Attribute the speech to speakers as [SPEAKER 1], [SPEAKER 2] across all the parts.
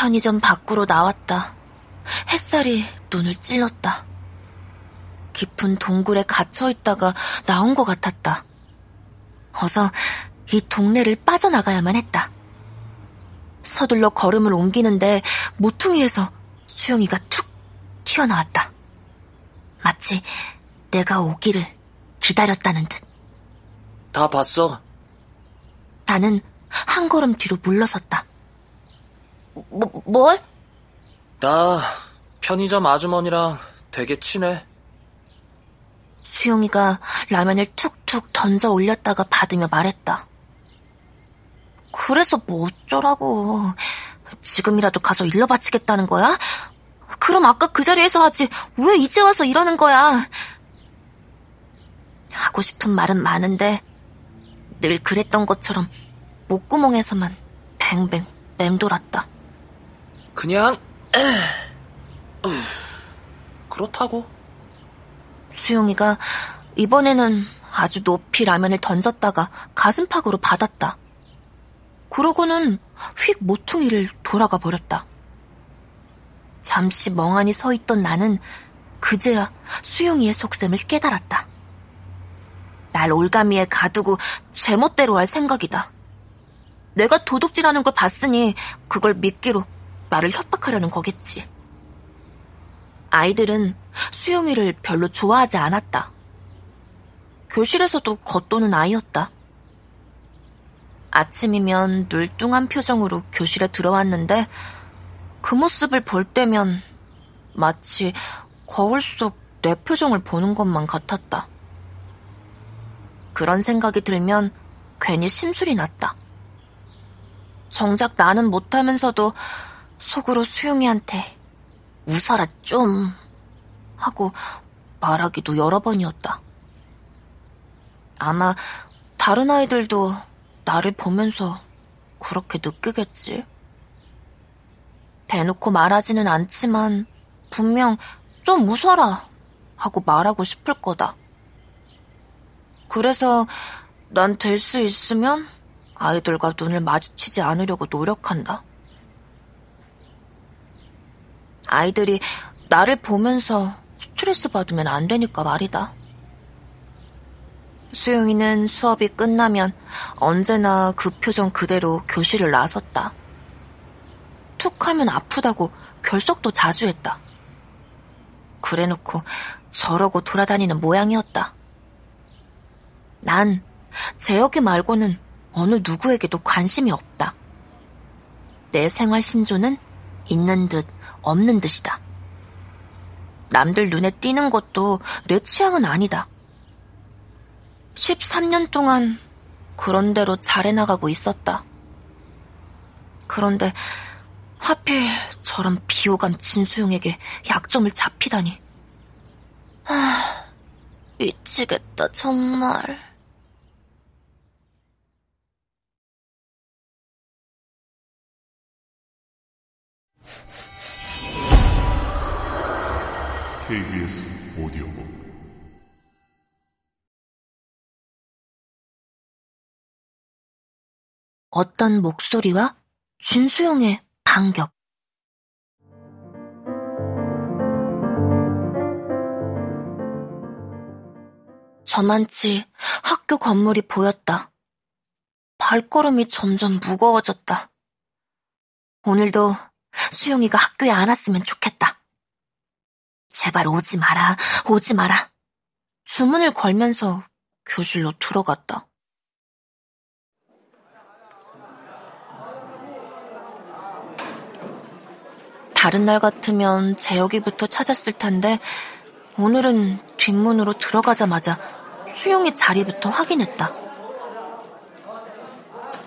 [SPEAKER 1] 편의점 밖으로 나왔다. 햇살이 눈을 찔렀다. 깊은 동굴에 갇혀 있다가 나온 것 같았다. 어서 이 동네를 빠져나가야만 했다. 서둘러 걸음을 옮기는데 모퉁이에서 수영이가 툭 튀어나왔다. 마치 내가 오기를 기다렸다는 듯.
[SPEAKER 2] 다 봤어.
[SPEAKER 1] 나는 한 걸음 뒤로 물러섰다. 뭐, 뭘?
[SPEAKER 2] 나 편의점 아주머니랑 되게 친해.
[SPEAKER 1] 수용이가 라면을 툭툭 던져 올렸다가 받으며 말했다. 그래서 뭐 어쩌라고. 지금이라도 가서 일러 바치겠다는 거야? 그럼 아까 그 자리에서 하지. 왜 이제 와서 이러는 거야? 하고 싶은 말은 많은데 늘 그랬던 것처럼 목구멍에서만 뱅뱅 맴돌았다.
[SPEAKER 2] 그냥 그렇다고.
[SPEAKER 1] 수용이가 이번에는 아주 높이 라면을 던졌다가 가슴팍으로 받았다. 그러고는 휙 모퉁이를 돌아가 버렸다. 잠시 멍하니 서 있던 나는 그제야 수용이의 속셈을 깨달았다. 날 올가미에 가두고 제멋대로 할 생각이다. 내가 도둑질하는 걸 봤으니 그걸 믿기로 나를 협박하려는 거겠지. 아이들은 수용이를 별로 좋아하지 않았다. 교실에서도 겉도는 아이였다. 아침이면 눌뚱한 표정으로 교실에 들어왔는데 그 모습을 볼 때면 마치 거울 속 내 표정을 보는 것만 같았다. 그런 생각이 들면 괜히 심술이 났다. 정작 나는 못하면서도 속으로 수용이한테 웃어라 좀 하고 말하기도 여러 번이었다. 아마 다른 아이들도 나를 보면서 그렇게 느끼겠지. 대놓고 말하지는 않지만 분명 좀 웃어라 하고 말하고 싶을 거다. 그래서 난 될 수 있으면 아이들과 눈을 마주치지 않으려고 노력한다. 아이들이 나를 보면서 스트레스 받으면 안 되니까 말이다. 수영이는 수업이 끝나면 언제나 그 표정 그대로 교실을 나섰다. 툭 하면 아프다고 결석도 자주 했다. 그래 놓고 저러고 돌아다니는 모양이었다. 난 재혁이 말고는 어느 누구에게도 관심이 없다. 내 생활 신조는 있는 듯 없는 듯이다. 남들 눈에 띄는 것도 내 취향은 아니다. 13년 동안 그런 대로 잘해나가고 있었다. 그런데 하필 저런 비호감 진수용에게 약점을 잡히다니. 아, 미치겠다, 정말.
[SPEAKER 3] KBS 오디오북
[SPEAKER 1] 어떤 목소리와 준수영의 반격. 저만치 학교 건물이 보였다. 발걸음이 점점 무거워졌다. 오늘도 수영이가 학교에 안 왔으면 좋겠다. 제발 오지 마라, 오지 마라. 주문을 걸면서 교실로 들어갔다. 다른 날 같으면 재혁이부터 찾았을 텐데 오늘은 뒷문으로 들어가자마자 수영이 자리부터 확인했다.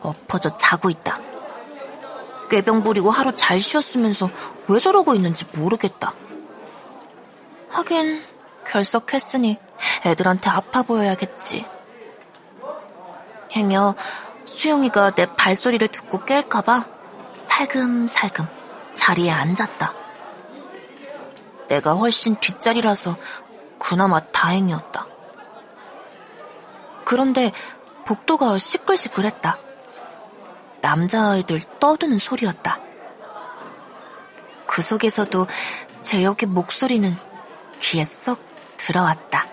[SPEAKER 1] 엎어져 자고 있다. 꾀병 부리고 하루 잘 쉬었으면서 왜 저러고 있는지 모르겠다. 하긴 결석했으니 애들한테 아파 보여야겠지. 행여 수영이가 내 발소리를 듣고 깰까봐 살금살금 자리에 앉았다. 내가 훨씬 뒷자리라서 그나마 다행이었다. 그런데 복도가 시끌시끌했다. 남자아이들 떠드는 소리였다. 그 속에서도 재혁의 목소리는 귀에 쏙 들어왔다.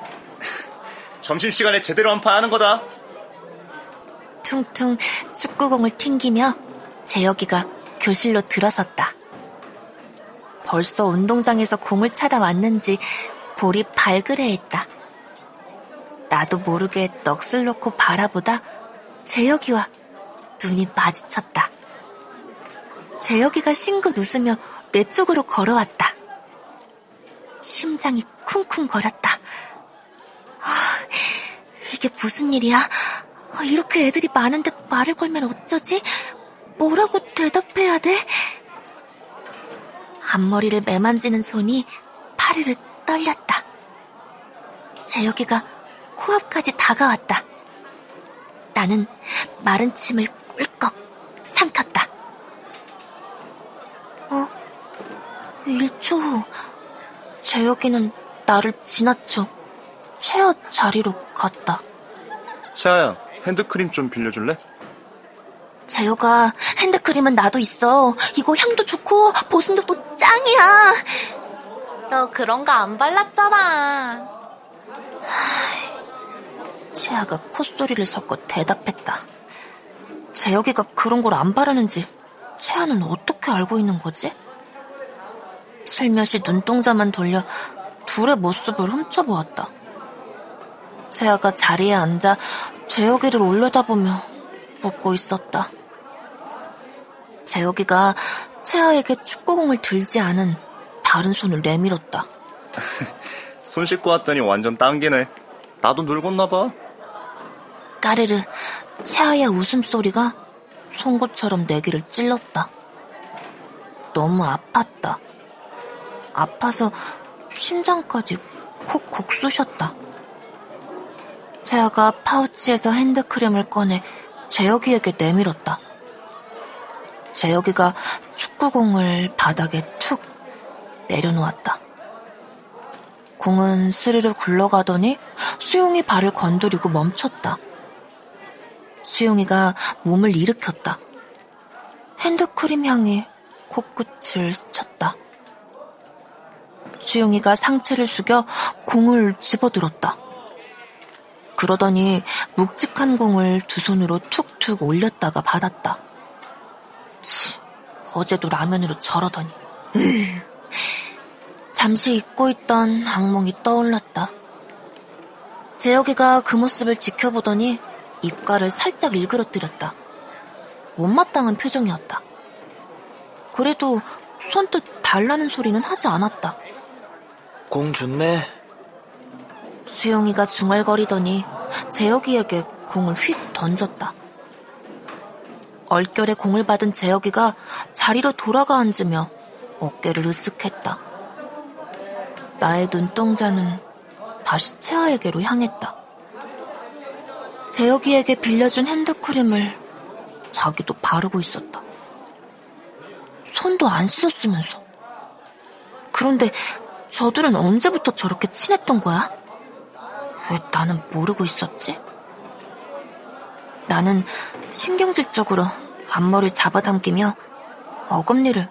[SPEAKER 4] 점심시간에 제대로 한 판 하는 거다.
[SPEAKER 1] 퉁퉁 축구공을 튕기며 재혁이가 교실로 들어섰다. 벌써 운동장에서 공을 차다 왔는지 볼이 발그레했다. 나도 모르게 넋을 놓고 바라보다 재혁이와 눈이 마주쳤다. 재혁이가 싱긋 웃으며 내 쪽으로 걸어왔다. 심장이 쿵쿵 거렸다. 아, 이게 무슨 일이야? 아, 이렇게 애들이 많은데 말을 걸면 어쩌지? 뭐라고 대답해야 돼? 앞머리를 매만지는 손이 파르르 떨렸다. 재혁이가 코앞까지 다가왔다. 나는 마른 침을 꿀꺽 삼켰다. 어? 1초 후 재혁이는 나를 지나쳐 채아 자리로 갔다.
[SPEAKER 4] 채아야, 핸드크림 좀 빌려줄래?
[SPEAKER 1] 재혁아, 핸드크림은 나도 있어. 이거 향도 좋고 보습력도 짱이야.
[SPEAKER 5] 너 그런 거 안 발랐잖아.
[SPEAKER 1] 채아가 콧소리를 섞어 대답했다. 재혁이가 그런 걸 안 바르는지 채아는 어떻게 알고 있는 거지? 슬며시 눈동자만 돌려 둘의 모습을 훔쳐보았다. 채아가 자리에 앉아 재혁이를 올려다보며 웃고 있었다. 재혁이가 채아에게 축구공을 들지 않은 다른 손을 내밀었다.
[SPEAKER 4] 손 씻고 왔더니 완전 당기네. 나도 늙었나 봐.
[SPEAKER 1] 까르르 채아의 웃음소리가 송곳처럼 내 귀를 찔렀다. 너무 아팠다. 아파서 심장까지 콕콕 쑤셨다. 채아가 파우치에서 핸드크림을 꺼내 재혁이에게 내밀었다. 재혁이가 축구공을 바닥에 툭 내려놓았다. 공은 스르르 굴러가더니 수용이 발을 건드리고 멈췄다. 수용이가 몸을 일으켰다. 핸드크림 향이 코끝을 스쳤다. 수용이가 상체를 숙여 공을 집어들었다. 그러더니 묵직한 공을 두 손으로 툭툭 올렸다가 받았다. 치, 어제도 라면으로 저러더니. 으. 잠시 잊고 있던 악몽이 떠올랐다. 재혁이가 그 모습을 지켜보더니 입가를 살짝 일그러뜨렸다. 못마땅한 표정이었다. 그래도 손뜻 달라는 소리는 하지 않았다.
[SPEAKER 2] 공 좋네.
[SPEAKER 1] 수영이가 중얼거리더니 재혁이에게 공을 휙 던졌다. 얼결에 공을 받은 재혁이가 자리로 돌아가 앉으며 어깨를 으쓱했다. 나의 눈동자는 다시 채아에게로 향했다. 재혁이에게 빌려준 핸드크림을 자기도 바르고 있었다. 손도 안 씻었으면서. 그런데 저들은 언제부터 저렇게 친했던 거야? 왜 나는 모르고 있었지? 나는 신경질적으로 앞머리를 잡아당기며 어금니를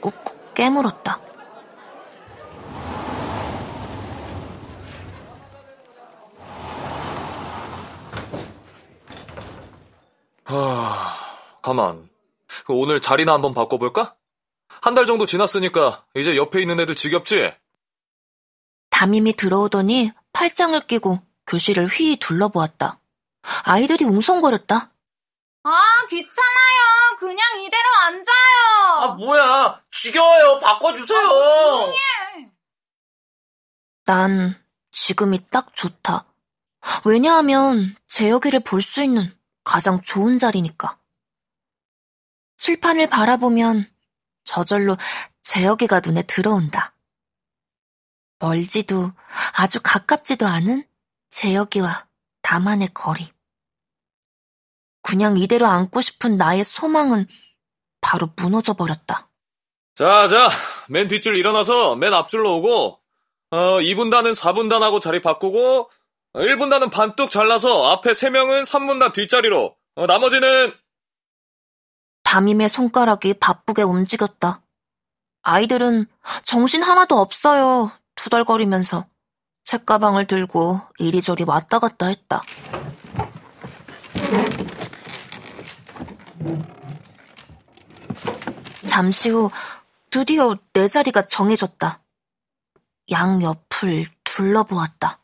[SPEAKER 1] 꾹꾹 깨물었다.
[SPEAKER 2] 하, 가만. 오늘 자리나 한번 바꿔볼까? 한 달 정도 지났으니까 이제 옆에 있는 애들 지겹지?
[SPEAKER 1] 담임이 들어오더니 팔짱을 끼고 교실을 휘 둘러보았다. 아이들이 웅성거렸다.
[SPEAKER 5] 아, 귀찮아요. 그냥 이대로 앉아요.
[SPEAKER 4] 아, 뭐야. 지겨워요. 바꿔주세요.
[SPEAKER 1] 난 지금이 딱 좋다. 왜냐하면 재혁이를 볼 수 있는 가장 좋은 자리니까. 칠판을 바라보면 저절로 재혁이가 눈에 들어온다. 멀지도 아주 가깝지도 않은 재혁이와 나만의 거리. 그냥 이대로 안고 싶은 나의 소망은 바로 무너져 버렸다.
[SPEAKER 2] 자, 자, 맨 뒷줄 일어나서 맨 앞줄로 오고, 어, 2분단은 4분단하고 자리 바꾸고, 1분단은 반뚝 잘라서 앞에 3명은 3분단 뒷자리로, 어, 나머지는,
[SPEAKER 1] 담임의 손가락이 바쁘게 움직였다. 아이들은 정신 하나도 없어요. 투덜거리면서 책가방을 들고 이리저리 왔다 갔다 했다. 잠시 후 드디어 내 자리가 정해졌다. 양 옆을 둘러보았다.